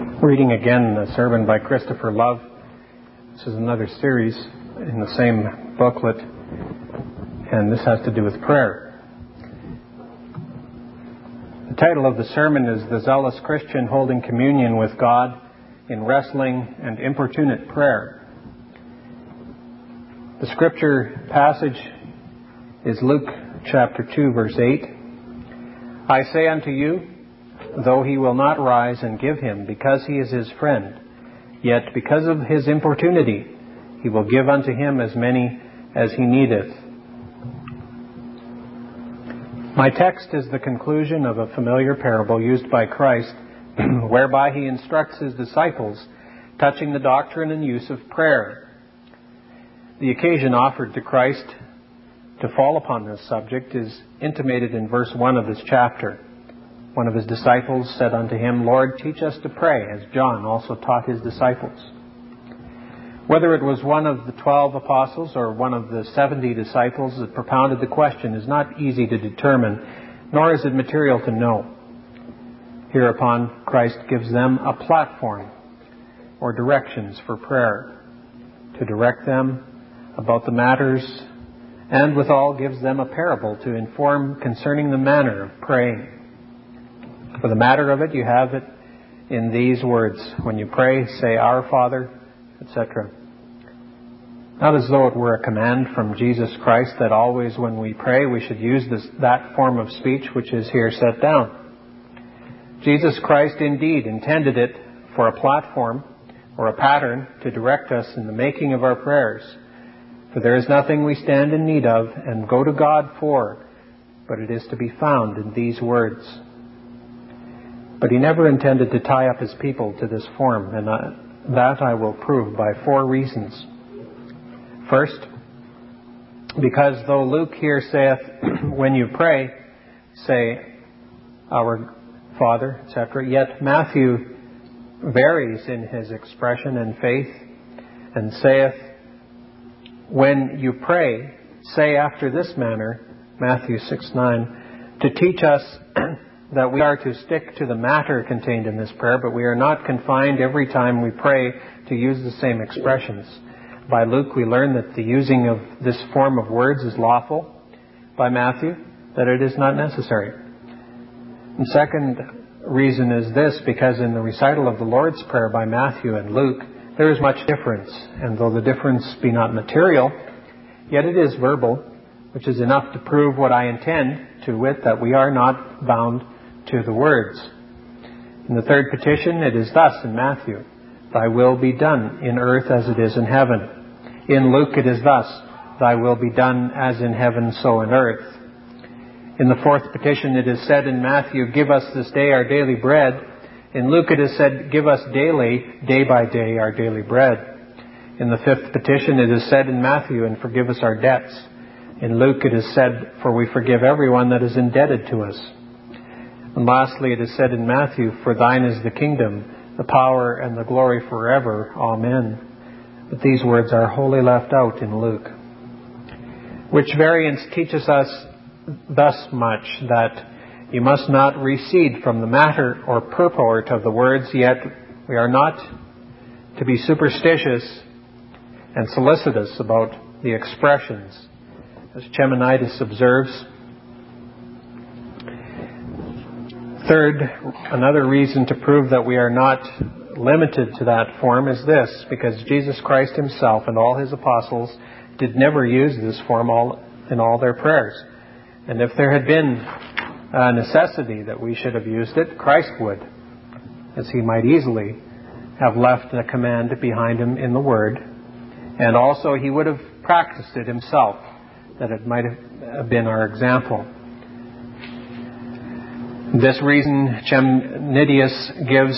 reading again the sermon by Christopher Love. This is another series in the same booklet, and this has to do with prayer. The title of the sermon is The Zealous Christian Holding Communion with God in Wrestling and Importunate Prayer. The scripture passage is Luke chapter 2, verse 8. I say unto you, though he will not rise and give him, because he is his friend. Yet because of his importunity, he will give unto him as many as he needeth. My text is the conclusion of a familiar parable used by Christ, whereby he instructs his disciples touching the doctrine and use of prayer. The occasion offered to Christ to fall upon this subject is intimated in verse 1 of this chapter. One of his disciples said unto him, Lord, teach us to pray, as John also taught his disciples. Whether it was one of the twelve apostles or one of the seventy disciples that propounded the question is not easy to determine, nor is it material to know. Hereupon, Christ gives them a platform or directions for prayer to direct them about the matters and withal gives them a parable to inform concerning the manner of praying. For the matter of it, you have it in these words. When you pray, say, Our Father, etc. Not as though it were a command from Jesus Christ that always when we pray we should use this, that form of speech which is here set down. Jesus Christ indeed intended it for a platform or a pattern to direct us in the making of our prayers. For there is nothing we stand in need of and go to God for, but it is to be found in these words. But he never intended to tie up his people to this form, and that I will prove by four reasons. First, because though Luke here saith, when you pray, say, Our Father, etc., yet Matthew varies in his expression and faith and saith, When you pray, say after this manner, Matthew 6 9, to teach us that we are to stick to the matter contained in this prayer, but we are not confined every time we pray to use the same expressions. By Luke, we learn that the using of this form of words is lawful. By Matthew, that it is not necessary. The second reason is this because in the recital of the Lord's Prayer by Matthew and Luke, there is much difference, and though the difference be not material, yet it is verbal, which is enough to prove what I intend, to wit, that we are not bound to the words. In the third petition, it is thus in Matthew Thy will be done in earth as it is in heaven. In Luke, it is thus Thy will be done as in heaven, so in earth. In the fourth petition, it is said in Matthew, Give us this day our daily bread. In Luke, it is said, Give us daily, day by day, our daily bread. In the fifth petition, it is said in Matthew, And forgive us our debts. In Luke, it is said, For we forgive everyone that is indebted to us. And lastly, it is said in Matthew, For thine is the kingdom, the power, and the glory forever. Amen. But these words are wholly left out in Luke. Which variance teaches us thus much that you must not recede from the matter or purport of the words, yet we are not to be superstitious and solicitous about the expressions. As Chemnitius observes, Third, another reason to prove that we are not limited to that form is this, because Jesus Christ himself and all his apostles did never use this form all, in all their prayers. And if there had been a necessity that we should have used it, Christ would, as he might easily have left a command behind him in the Word. And also he would have practiced it himself, that it might have been our example. This reason Chemnitius gives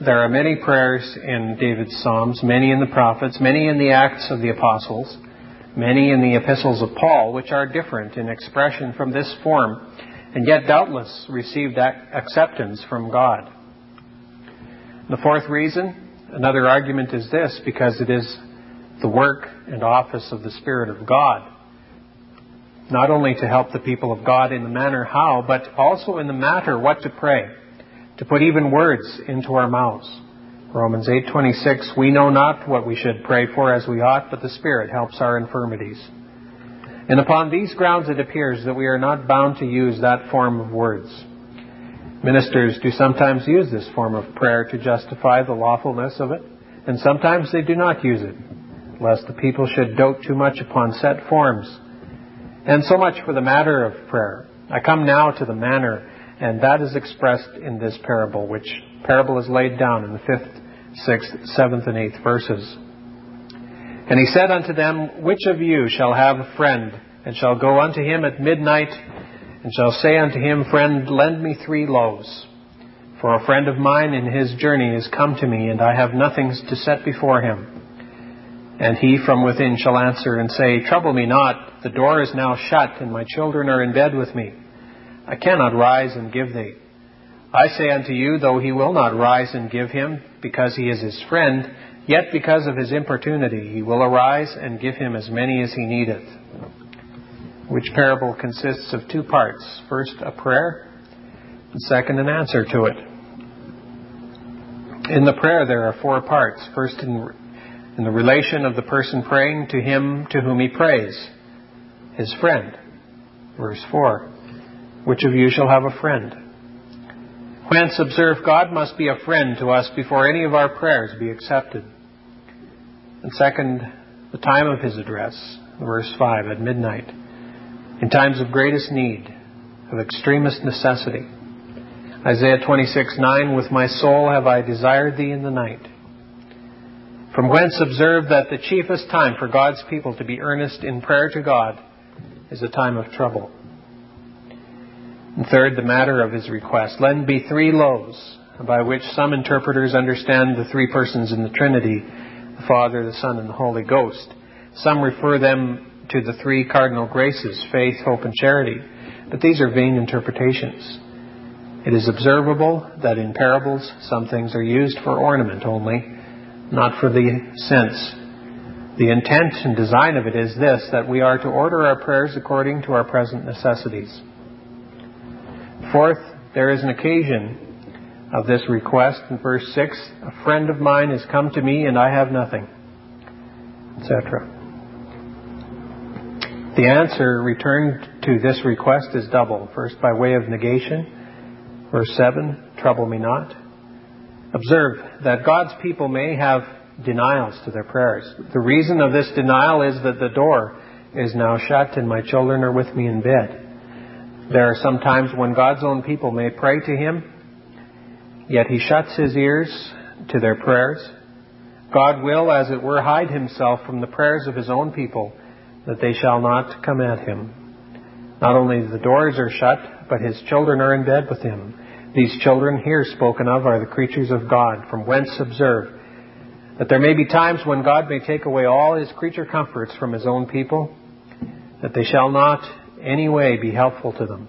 there are many prayers in David's Psalms, many in the prophets, many in the Acts of the Apostles, many in the epistles of Paul, which are different in expression from this form, and yet doubtless received acceptance from God. The fourth reason, another argument is this, because it is the work and office of the Spirit of God not only to help the people of God in the manner how, but also in the matter what to pray. to put even words into our mouths. Romans 8:26 We know not what we should pray for as we ought, but the Spirit helps our infirmities. And upon these grounds it appears that we are not bound to use that form of words. Ministers do sometimes use this form of prayer to justify the lawfulness of it, and sometimes they do not use it, lest the people should dote too much upon set forms. And so much for the matter of prayer. I come now to the manner, and that is expressed in this parable, which parable is laid down in the fifth, sixth, seventh, and eighth verses. And he said unto them, Which of you shall have a friend, and shall go unto him at midnight, and shall say unto him, Friend, lend me three loaves? For a friend of mine in his journey is come to me, and I have nothing to set before him. And he from within shall answer and say, Trouble me not, the door is now shut, and my children are in bed with me. I cannot rise and give thee. I say unto you, though he will not rise and give him, because he is his friend, yet because of his importunity he will arise and give him as many as he needeth. Which parable consists of two parts. First, a prayer, and second, an answer to it. In the prayer, there are four parts. First, in, in the relation of the person praying to him to whom he prays, his friend. Verse 4 Which of you shall have a friend? Whence, observe, God must be a friend to us before any of our prayers be accepted. And second, the time of his address, verse 5, at midnight, in times of greatest need, of extremest necessity. Isaiah 26, 9, With my soul have I desired thee in the night. From whence observe that the chiefest time for God's people to be earnest in prayer to God is a time of trouble. And third, the matter of his request. Lend me three loaves, by which some interpreters understand the three persons in the Trinity, the Father, the Son, and the Holy Ghost. Some refer them to the three cardinal graces, faith, hope, and charity. But these are vain interpretations. It is observable that in parables some things are used for ornament only, not for the sense. The intent and design of it is this that we are to order our prayers according to our present necessities. Fourth, there is an occasion of this request in verse 6 A friend of mine has come to me and I have nothing, etc. The answer returned to this request is double. First, by way of negation Verse 7 Trouble me not. Observe that God's people may have denials to their prayers. The reason of this denial is that the door is now shut and my children are with me in bed. There are some times when God's own people may pray to Him, yet He shuts His ears to their prayers. God will, as it were, hide Himself from the prayers of His own people, that they shall not come at Him. Not only the doors are shut, but His children are in bed with Him. These children here spoken of are the creatures of God, from whence observe that there may be times when God may take away all his creature comforts from his own people, that they shall not any way be helpful to them.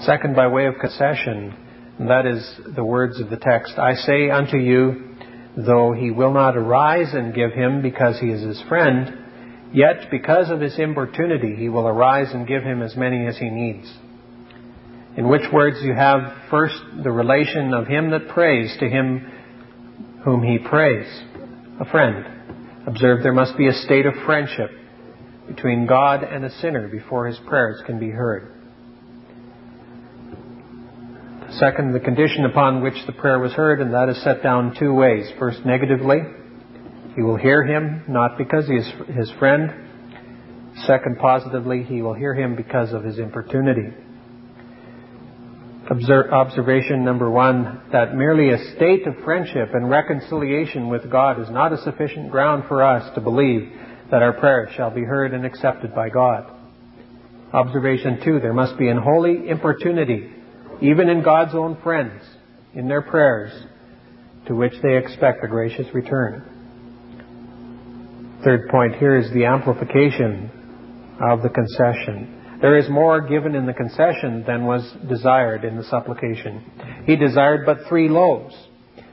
Second, by way of concession, and that is the words of the text, I say unto you, though he will not arise and give him because he is his friend, yet because of his importunity he will arise and give him as many as he needs. In which words you have first the relation of him that prays to him whom he prays, a friend. Observe there must be a state of friendship between God and a sinner before his prayers can be heard. Second, the condition upon which the prayer was heard, and that is set down two ways. First, negatively, he will hear him not because he is his friend. Second, positively, he will hear him because of his importunity observation number one that merely a state of friendship and reconciliation with God is not a sufficient ground for us to believe that our prayers shall be heard and accepted by God. Observation two, there must be an holy importunity, even in God's own friends, in their prayers, to which they expect a gracious return. Third point here is the amplification of the concession. There is more given in the concession than was desired in the supplication. He desired but three loaves,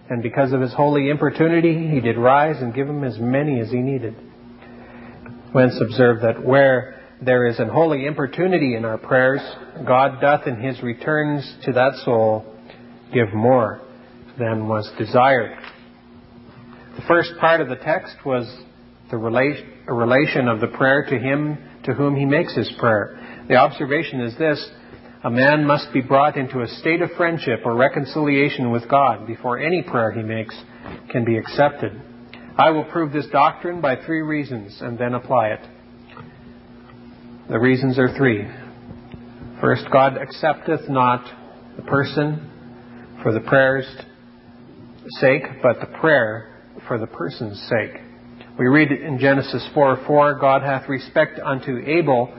and because of his holy importunity, he did rise and give him as many as he needed. Whence observe that where there is an holy importunity in our prayers, God doth in his returns to that soul give more than was desired. The first part of the text was the relation of the prayer to him to whom he makes his prayer. The observation is this a man must be brought into a state of friendship or reconciliation with God before any prayer he makes can be accepted. I will prove this doctrine by three reasons and then apply it. The reasons are three. First, God accepteth not the person for the prayer's sake, but the prayer for the person's sake. We read in Genesis 4 4, God hath respect unto Abel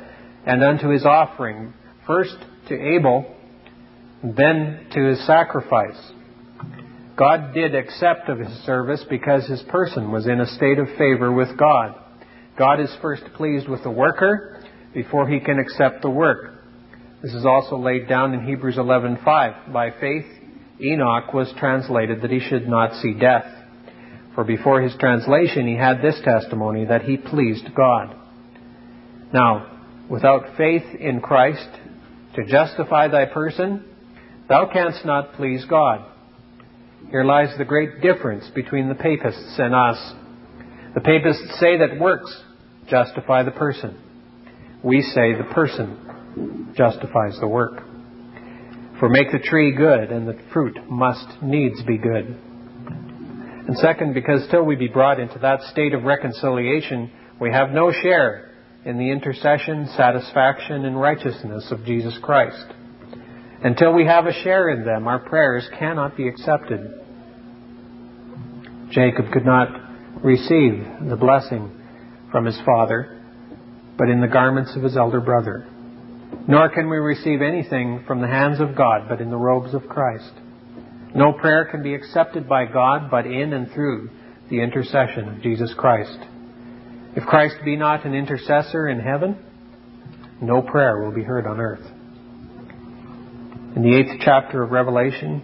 and unto his offering. First to Abel, then to his sacrifice. God did accept of his service because his person was in a state of favor with God. God is first pleased with the worker before he can accept the work. This is also laid down in Hebrews 11:5. By faith Enoch was translated that he should not see death. For before his translation he had this testimony that he pleased God. Now, without faith in Christ to justify thy person, thou canst not please God. Here lies the great difference between the papists and us. The papists say that works justify the person. We say the person justifies the work. For make the tree good, and the fruit must needs be good. And second, because till we be brought into that state of reconciliation, we have no share in the intercession, satisfaction, and righteousness of Jesus Christ. Until we have a share in them, our prayers cannot be accepted. Jacob could not receive the blessing from his father, but in the garments of his elder brother. Nor can we receive anything from the hands of God, but in the robes of Christ. No prayer can be accepted by God but in and through the intercession of Jesus Christ. If Christ be not an intercessor in heaven, no prayer will be heard on earth. In the eighth chapter of Revelation,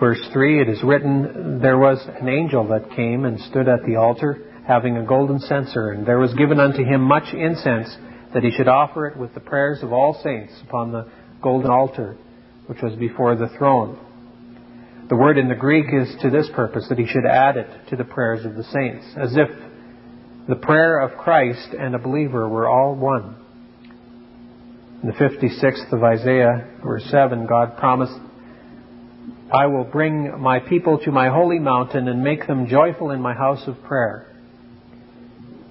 verse 3, it is written, There was an angel that came and stood at the altar, having a golden censer, and there was given unto him much incense, that he should offer it with the prayers of all saints upon the golden altar which was before the throne. The word in the Greek is to this purpose, that he should add it to the prayers of the saints, as if the prayer of Christ and a believer were all one. In the 56th of Isaiah, verse 7, God promised, I will bring my people to my holy mountain and make them joyful in my house of prayer.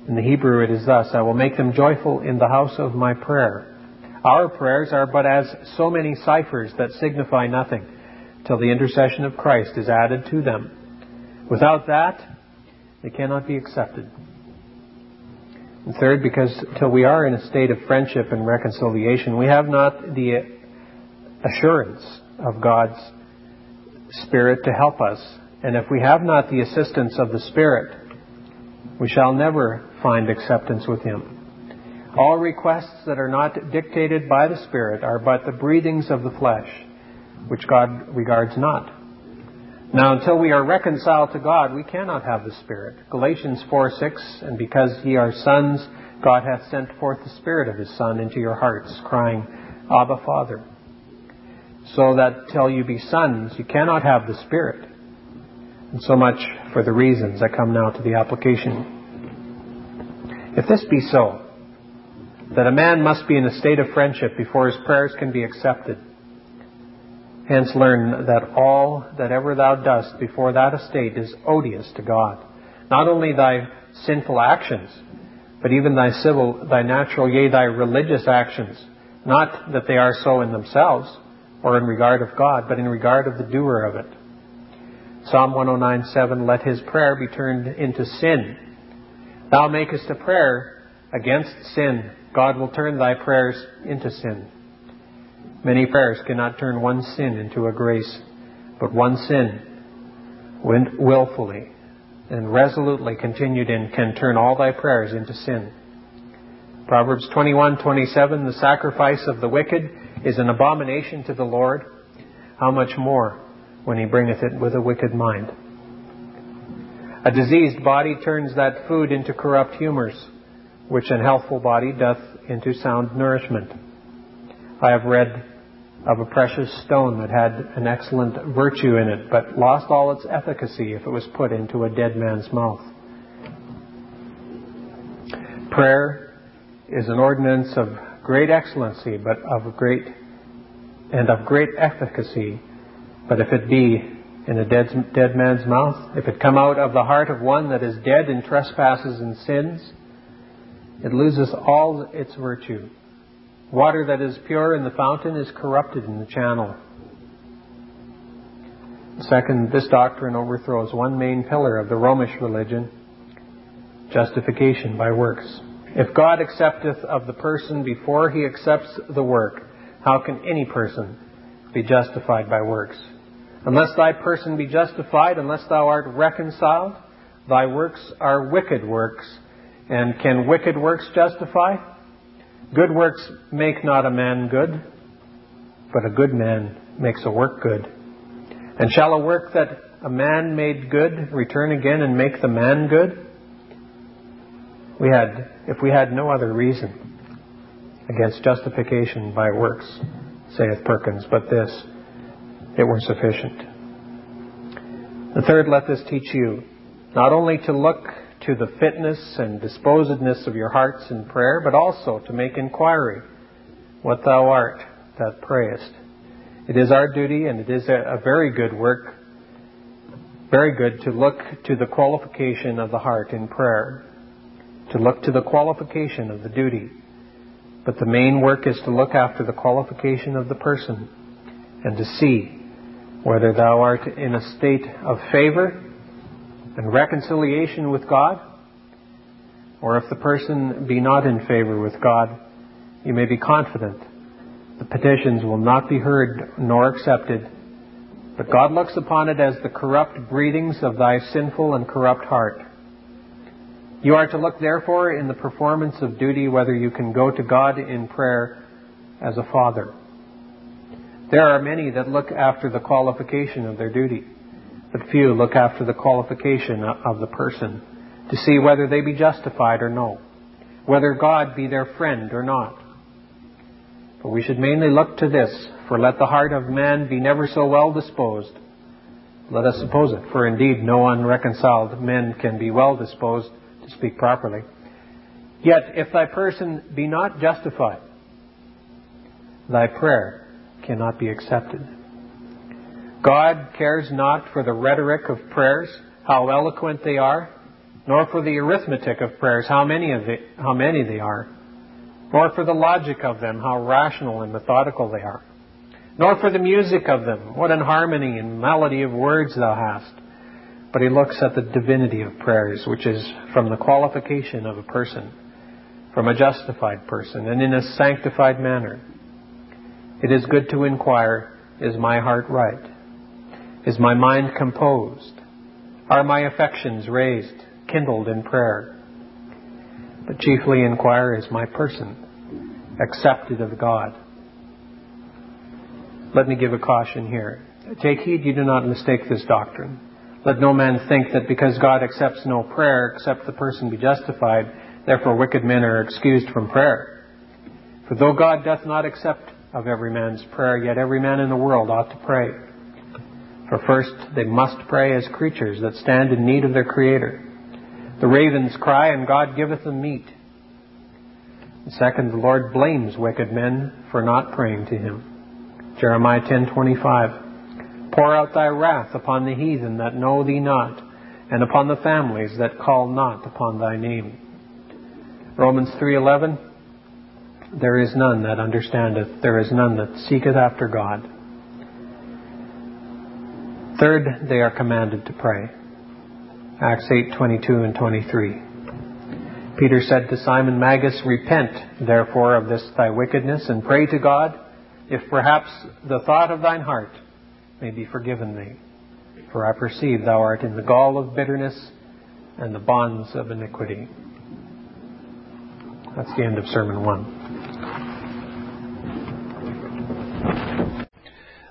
In the Hebrew it is thus, I will make them joyful in the house of my prayer. Our prayers are but as so many ciphers that signify nothing till the intercession of Christ is added to them. Without that, they cannot be accepted. And third, because till we are in a state of friendship and reconciliation, we have not the assurance of God's Spirit to help us. And if we have not the assistance of the Spirit, we shall never find acceptance with Him. All requests that are not dictated by the Spirit are but the breathings of the flesh, which God regards not. Now, until we are reconciled to God, we cannot have the Spirit. Galatians 4 6, and because ye are sons, God hath sent forth the Spirit of His Son into your hearts, crying, Abba, Father. So that till you be sons, you cannot have the Spirit. And so much for the reasons. I come now to the application. If this be so, that a man must be in a state of friendship before his prayers can be accepted. Hence learn that all that ever thou dost before that estate is odious to God. Not only thy sinful actions, but even thy civil, thy natural, yea, thy religious actions. Not that they are so in themselves, or in regard of God, but in regard of the doer of it. Psalm 109:7 Let his prayer be turned into sin. Thou makest a prayer against sin, God will turn thy prayers into sin. Many prayers cannot turn one sin into a grace, but one sin, willfully and resolutely continued in, can turn all thy prayers into sin. Proverbs 21:27 The sacrifice of the wicked is an abomination to the Lord. How much more when he bringeth it with a wicked mind? A diseased body turns that food into corrupt humors which an healthful body doth into sound nourishment. I have read of a precious stone that had an excellent virtue in it, but lost all its efficacy if it was put into a dead man's mouth. Prayer is an ordinance of great excellency, but of great and of great efficacy. But if it be in a dead, dead man's mouth, if it come out of the heart of one that is dead in trespasses and sins, it loses all its virtue. Water that is pure in the fountain is corrupted in the channel. Second, this doctrine overthrows one main pillar of the Romish religion justification by works. If God accepteth of the person before he accepts the work, how can any person be justified by works? Unless thy person be justified, unless thou art reconciled, thy works are wicked works. And can wicked works justify? Good works make not a man good, but a good man makes a work good. And shall a work that a man made good return again and make the man good? We had, if we had no other reason against justification by works, saith Perkins, but this, it were sufficient. The third, let this teach you not only to look to the fitness and disposedness of your hearts in prayer, but also to make inquiry what thou art that prayest. It is our duty, and it is a, very good work, very good to look to the qualification of the heart in prayer, to look to the qualification of the duty. But the main work is to look after the qualification of the person and to see whether thou art in a state of favor and reconciliation with God, or if the person be not in favor with God, you may be confident the petitions will not be heard nor accepted, but God looks upon it as the corrupt breathings of thy sinful and corrupt heart. You are to look, therefore, in the performance of duty whether you can go to God in prayer as a father. There are many that look after the qualification of their duty, but few look after the qualification of the person to see whether they be justified or no, whether God be their friend or not. But we should mainly look to this, for let the heart of man be never so well disposed. Let us suppose it, for indeed no unreconciled men can be well disposed, to speak properly. Yet if thy person be not justified, thy prayer cannot be accepted. God cares not for the rhetoric of prayers, how eloquent they are, nor for the arithmetic of prayers, how many, of the, how many they are, nor for the logic of them, how rational and methodical they are, nor for the music of them, what an harmony and melody of words thou hast. But he looks at the divinity of prayers, which is from the qualification of a person, from a justified person, and in a sanctified manner. It is good to inquire, is my heart right? Is my mind composed? Are my affections raised, kindled in prayer? But chiefly inquire, is my person accepted of God? Let me give a caution here. Take heed you do not mistake this doctrine. Let no man think that because God accepts no prayer except the person be justified, therefore wicked men are excused from prayer. For though God doth not accept of every man's prayer, yet every man in the world ought to pray. For first, they must pray as creatures that stand in need of their Creator. The ravens cry, and God giveth them meat. second, the Lord blames wicked men for not praying to Him. Jeremiah 10:25. Pour out thy wrath upon the heathen that know thee not, and upon the families that call not upon thy name. Romans 3:11. There is none that understandeth, there is none that seeketh after God. Third, they are commanded to pray. Acts 8:22 and 23. Peter said to Simon Magus, Repent, therefore, of this thy wickedness, and pray to God, if perhaps the thought of thine heart may be forgiven thee. For I perceive thou art in the gall of bitterness and the bonds of iniquity. That's the end of Sermon 1.